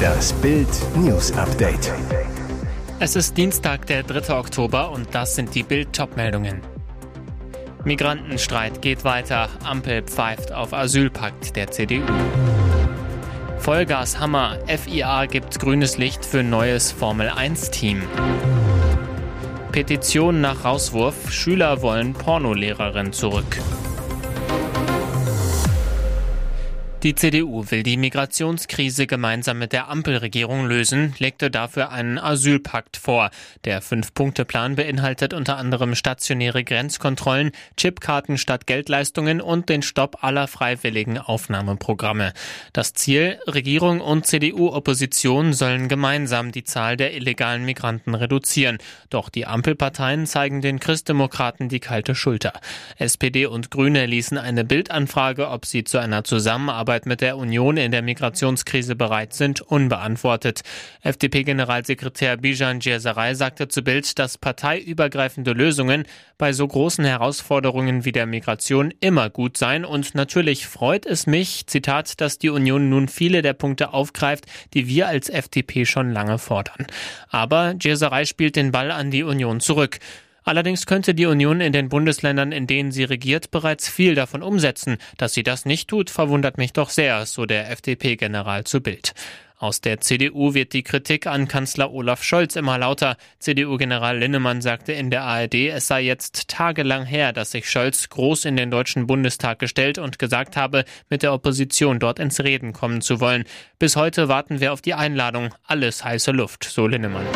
Das Bild News Update. Es ist Dienstag, der 3. Oktober und das sind die Bild meldungen Migrantenstreit geht weiter. Ampel pfeift auf Asylpakt der CDU. Vollgas Hammer. FIA gibt grünes Licht für neues Formel 1 Team. Petition nach Rauswurf. Schüler wollen Pornolehrerin zurück. Die CDU will die Migrationskrise gemeinsam mit der Ampelregierung lösen, legte dafür einen Asylpakt vor. Der Fünf-Punkte-Plan beinhaltet unter anderem stationäre Grenzkontrollen, Chipkarten statt Geldleistungen und den Stopp aller freiwilligen Aufnahmeprogramme. Das Ziel, Regierung und CDU-Opposition sollen gemeinsam die Zahl der illegalen Migranten reduzieren. Doch die Ampelparteien zeigen den Christdemokraten die kalte Schulter. SPD und Grüne ließen eine Bildanfrage, ob sie zu einer Zusammenarbeit Zusammenarbeit mit der Union in der Migrationskrise bereit sind, unbeantwortet. FDP-Generalsekretär Bijan Djerzarei sagte zu Bild, dass parteiübergreifende Lösungen bei so großen Herausforderungen wie der Migration immer gut seien und natürlich freut es mich, Zitat, dass die Union nun viele der Punkte aufgreift, die wir als FDP schon lange fordern. Aber Djerzarei spielt den Ball an die Union zurück. Allerdings könnte die Union in den Bundesländern, in denen sie regiert, bereits viel davon umsetzen. Dass sie das nicht tut, verwundert mich doch sehr, so der FDP-General zu Bild. Aus der CDU wird die Kritik an Kanzler Olaf Scholz immer lauter. CDU-General Linnemann sagte in der ARD, es sei jetzt tagelang her, dass sich Scholz groß in den Deutschen Bundestag gestellt und gesagt habe, mit der Opposition dort ins Reden kommen zu wollen. Bis heute warten wir auf die Einladung. Alles heiße Luft, so Linnemann.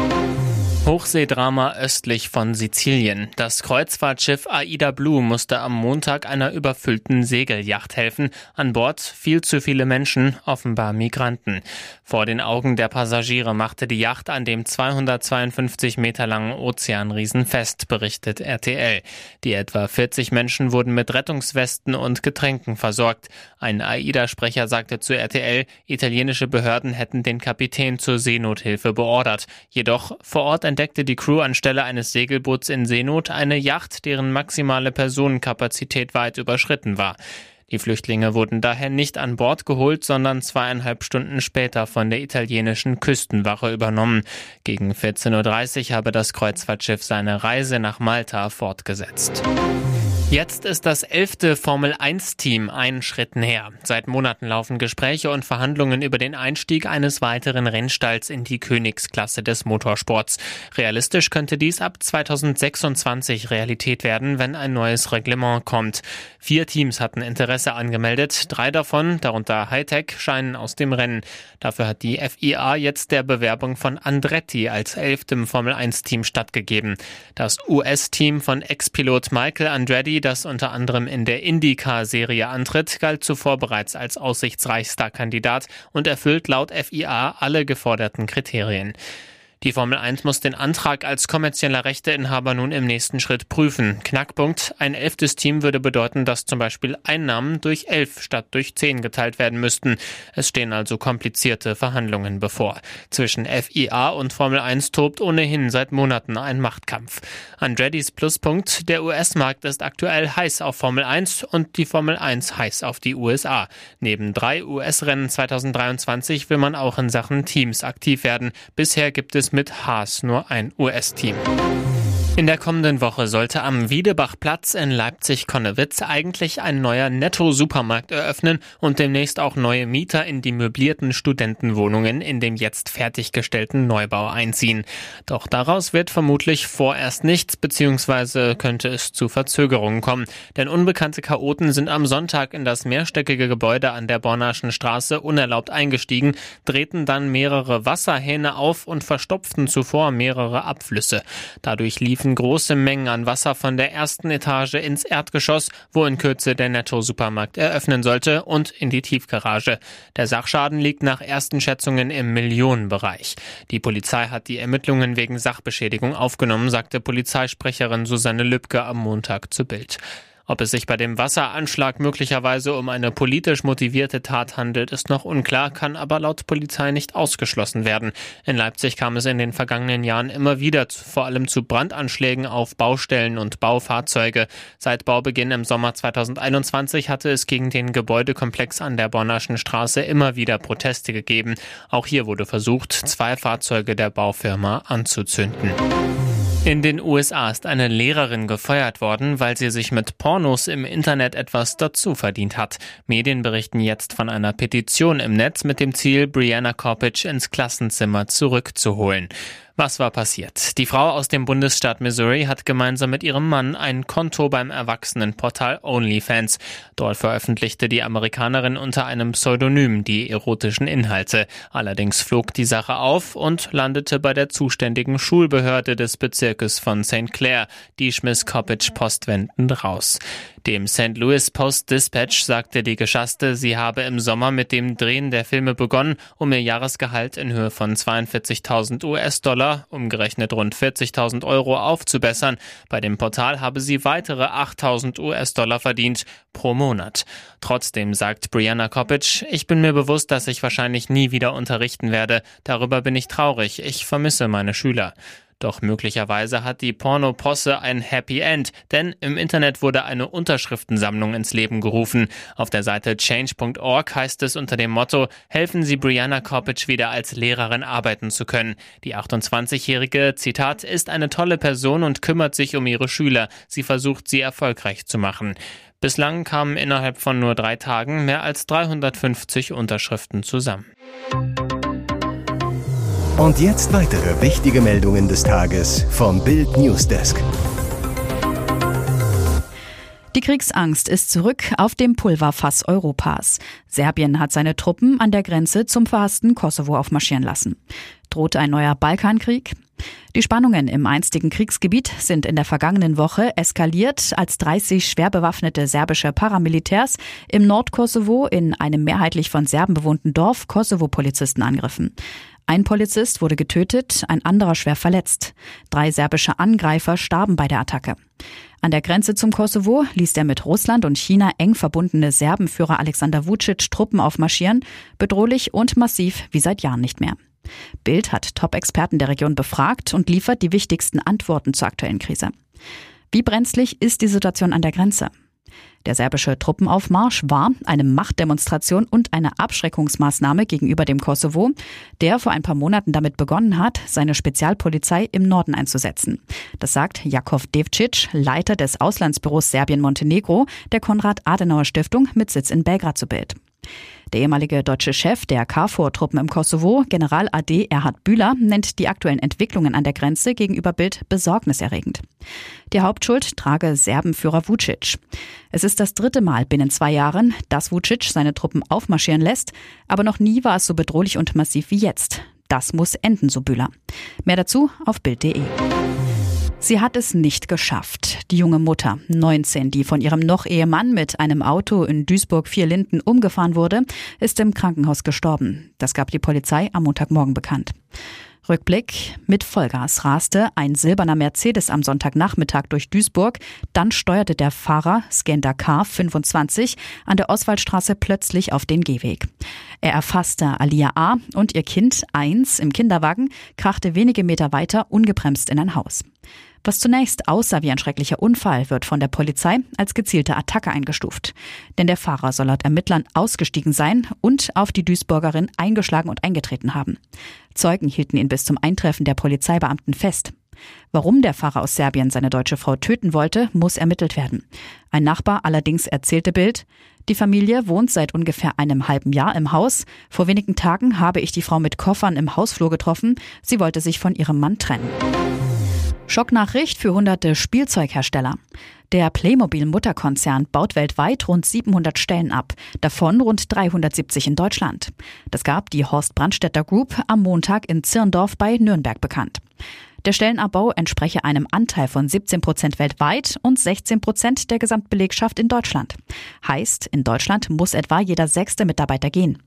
Hochseedrama östlich von Sizilien. Das Kreuzfahrtschiff Aida Blue musste am Montag einer überfüllten Segelyacht helfen. An Bord viel zu viele Menschen, offenbar Migranten. Vor den Augen der Passagiere machte die Yacht an dem 252 Meter langen Ozeanriesen fest, berichtet RTL. Die etwa 40 Menschen wurden mit Rettungswesten und Getränken versorgt. Ein AIDA-Sprecher sagte zu RTL, italienische Behörden hätten den Kapitän zur Seenothilfe beordert. Jedoch vor Ort entdeckte die Crew anstelle eines Segelboots in Seenot eine Yacht, deren maximale Personenkapazität weit überschritten war. Die Flüchtlinge wurden daher nicht an Bord geholt, sondern zweieinhalb Stunden später von der italienischen Küstenwache übernommen. Gegen 14.30 Uhr habe das Kreuzfahrtschiff seine Reise nach Malta fortgesetzt. Jetzt ist das elfte Formel-1-Team einen Schritt näher. Seit Monaten laufen Gespräche und Verhandlungen über den Einstieg eines weiteren Rennstalls in die Königsklasse des Motorsports. Realistisch könnte dies ab 2026 Realität werden, wenn ein neues Reglement kommt. Vier Teams hatten Interesse angemeldet. Drei davon, darunter Hightech, scheinen aus dem Rennen. Dafür hat die FIA jetzt der Bewerbung von Andretti als elftem Formel-1-Team stattgegeben. Das US-Team von Ex-Pilot Michael Andretti das unter anderem in der IndyCar-Serie antritt, galt zuvor bereits als aussichtsreichster Kandidat und erfüllt laut FIA alle geforderten Kriterien. Die Formel 1 muss den Antrag als kommerzieller Rechteinhaber nun im nächsten Schritt prüfen. Knackpunkt, ein elftes Team würde bedeuten, dass zum Beispiel Einnahmen durch elf statt durch zehn geteilt werden müssten. Es stehen also komplizierte Verhandlungen bevor. Zwischen FIA und Formel 1 tobt ohnehin seit Monaten ein Machtkampf. Andretti's Pluspunkt, der US-Markt ist aktuell heiß auf Formel 1 und die Formel 1 heiß auf die USA. Neben drei US-Rennen 2023 will man auch in Sachen Teams aktiv werden. Bisher gibt es mit Haas nur ein US-Team. In der kommenden Woche sollte am Wiedebachplatz in Leipzig-Konnewitz eigentlich ein neuer Netto-Supermarkt eröffnen und demnächst auch neue Mieter in die möblierten Studentenwohnungen in dem jetzt fertiggestellten Neubau einziehen. Doch daraus wird vermutlich vorerst nichts, beziehungsweise könnte es zu Verzögerungen kommen. Denn unbekannte Chaoten sind am Sonntag in das mehrstöckige Gebäude an der Bornaschen Straße unerlaubt eingestiegen, drehten dann mehrere Wasserhähne auf und verstopften zuvor mehrere Abflüsse. Dadurch lief liefen große Mengen an Wasser von der ersten Etage ins Erdgeschoss, wo in Kürze der Netto-Supermarkt eröffnen sollte, und in die Tiefgarage. Der Sachschaden liegt nach ersten Schätzungen im Millionenbereich. Die Polizei hat die Ermittlungen wegen Sachbeschädigung aufgenommen, sagte Polizeisprecherin Susanne Lübcke am Montag zu Bild. Ob es sich bei dem Wasseranschlag möglicherweise um eine politisch motivierte Tat handelt, ist noch unklar, kann aber laut Polizei nicht ausgeschlossen werden. In Leipzig kam es in den vergangenen Jahren immer wieder vor allem zu Brandanschlägen auf Baustellen und Baufahrzeuge. Seit Baubeginn im Sommer 2021 hatte es gegen den Gebäudekomplex an der Bonnerschen Straße immer wieder Proteste gegeben. Auch hier wurde versucht, zwei Fahrzeuge der Baufirma anzuzünden. In den USA ist eine Lehrerin gefeuert worden, weil sie sich mit Pornos im Internet etwas dazu verdient hat. Medien berichten jetzt von einer Petition im Netz mit dem Ziel, Brianna Coppage ins Klassenzimmer zurückzuholen. Was war passiert? Die Frau aus dem Bundesstaat Missouri hat gemeinsam mit ihrem Mann ein Konto beim Erwachsenenportal OnlyFans. Dort veröffentlichte die Amerikanerin unter einem Pseudonym die erotischen Inhalte. Allerdings flog die Sache auf und landete bei der zuständigen Schulbehörde des Bezirkes von St. Clair. Die schmiss Coppage postwendend raus. Dem St. Louis Post Dispatch sagte die Geschasste, sie habe im Sommer mit dem Drehen der Filme begonnen, um ihr Jahresgehalt in Höhe von 42.000 US-Dollar, umgerechnet rund 40.000 Euro, aufzubessern. Bei dem Portal habe sie weitere 8.000 US-Dollar verdient pro Monat. Trotzdem sagt Brianna Coppage, ich bin mir bewusst, dass ich wahrscheinlich nie wieder unterrichten werde. Darüber bin ich traurig. Ich vermisse meine Schüler. Doch möglicherweise hat die Pornoposse ein Happy End, denn im Internet wurde eine Unterschriftensammlung ins Leben gerufen. Auf der Seite change.org heißt es unter dem Motto, helfen Sie Brianna Coppage wieder als Lehrerin arbeiten zu können. Die 28-jährige, Zitat, ist eine tolle Person und kümmert sich um ihre Schüler. Sie versucht, sie erfolgreich zu machen. Bislang kamen innerhalb von nur drei Tagen mehr als 350 Unterschriften zusammen. Und jetzt weitere wichtige Meldungen des Tages vom Bild Newsdesk. Die Kriegsangst ist zurück auf dem Pulverfass Europas. Serbien hat seine Truppen an der Grenze zum verhassten Kosovo aufmarschieren lassen. Droht ein neuer Balkankrieg? Die Spannungen im einstigen Kriegsgebiet sind in der vergangenen Woche eskaliert, als 30 schwer bewaffnete serbische Paramilitärs im Nordkosovo in einem mehrheitlich von Serben bewohnten Dorf Kosovo-Polizisten angriffen. Ein Polizist wurde getötet, ein anderer schwer verletzt. Drei serbische Angreifer starben bei der Attacke. An der Grenze zum Kosovo ließ der mit Russland und China eng verbundene Serbenführer Alexander Vucic Truppen aufmarschieren, bedrohlich und massiv wie seit Jahren nicht mehr. Bild hat Top-Experten der Region befragt und liefert die wichtigsten Antworten zur aktuellen Krise. Wie brenzlig ist die Situation an der Grenze? Der serbische Truppenaufmarsch war eine Machtdemonstration und eine Abschreckungsmaßnahme gegenüber dem Kosovo, der vor ein paar Monaten damit begonnen hat, seine Spezialpolizei im Norden einzusetzen. Das sagt Jakov Devcic, Leiter des Auslandsbüros Serbien-Montenegro der Konrad-Adenauer-Stiftung mit Sitz in Belgrad zu Bild. Der ehemalige deutsche Chef der KFOR-Truppen im Kosovo, General AD Erhard Bühler, nennt die aktuellen Entwicklungen an der Grenze gegenüber Bild besorgniserregend. Die Hauptschuld trage Serbenführer Vucic. Es ist das dritte Mal binnen zwei Jahren, dass Vucic seine Truppen aufmarschieren lässt, aber noch nie war es so bedrohlich und massiv wie jetzt. Das muss enden, so Bühler. Mehr dazu auf Bild.de. Sie hat es nicht geschafft. Die junge Mutter, 19, die von ihrem Noch-Ehemann mit einem Auto in Duisburg-Vierlinden umgefahren wurde, ist im Krankenhaus gestorben. Das gab die Polizei am Montagmorgen bekannt. Rückblick. Mit Vollgas raste ein silberner Mercedes am Sonntagnachmittag durch Duisburg. Dann steuerte der Fahrer, Skender K 25, an der Oswaldstraße plötzlich auf den Gehweg. Er erfasste Alia A. und ihr Kind, eins, im Kinderwagen, krachte wenige Meter weiter ungebremst in ein Haus. Was zunächst aussah wie ein schrecklicher Unfall, wird von der Polizei als gezielte Attacke eingestuft. Denn der Fahrer soll laut Ermittlern ausgestiegen sein und auf die Duisburgerin eingeschlagen und eingetreten haben. Zeugen hielten ihn bis zum Eintreffen der Polizeibeamten fest. Warum der Fahrer aus Serbien seine deutsche Frau töten wollte, muss ermittelt werden. Ein Nachbar allerdings erzählte Bild, die Familie wohnt seit ungefähr einem halben Jahr im Haus. Vor wenigen Tagen habe ich die Frau mit Koffern im Hausflur getroffen. Sie wollte sich von ihrem Mann trennen. Schocknachricht für hunderte Spielzeughersteller. Der Playmobil-Mutterkonzern baut weltweit rund 700 Stellen ab, davon rund 370 in Deutschland. Das gab die Horst Brandstätter Group am Montag in Zirndorf bei Nürnberg bekannt. Der Stellenabbau entspreche einem Anteil von 17 Prozent weltweit und 16 Prozent der Gesamtbelegschaft in Deutschland. Heißt, in Deutschland muss etwa jeder sechste Mitarbeiter gehen.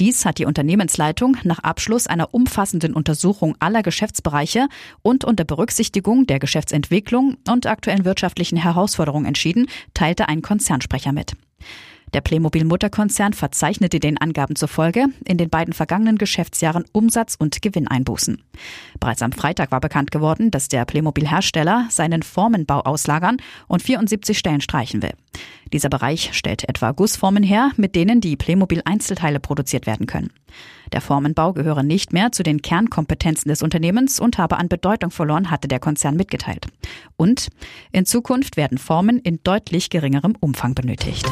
Dies hat die Unternehmensleitung nach Abschluss einer umfassenden Untersuchung aller Geschäftsbereiche und unter Berücksichtigung der Geschäftsentwicklung und aktuellen wirtschaftlichen Herausforderungen entschieden, teilte ein Konzernsprecher mit. Der Playmobil-Mutterkonzern verzeichnete den Angaben zufolge in den beiden vergangenen Geschäftsjahren Umsatz- und Gewinneinbußen. Bereits am Freitag war bekannt geworden, dass der Playmobil-Hersteller seinen Formenbau auslagern und 74 Stellen streichen will. Dieser Bereich stellt etwa Gussformen her, mit denen die Playmobil-Einzelteile produziert werden können. Der Formenbau gehöre nicht mehr zu den Kernkompetenzen des Unternehmens und habe an Bedeutung verloren, hatte der Konzern mitgeteilt. Und in Zukunft werden Formen in deutlich geringerem Umfang benötigt.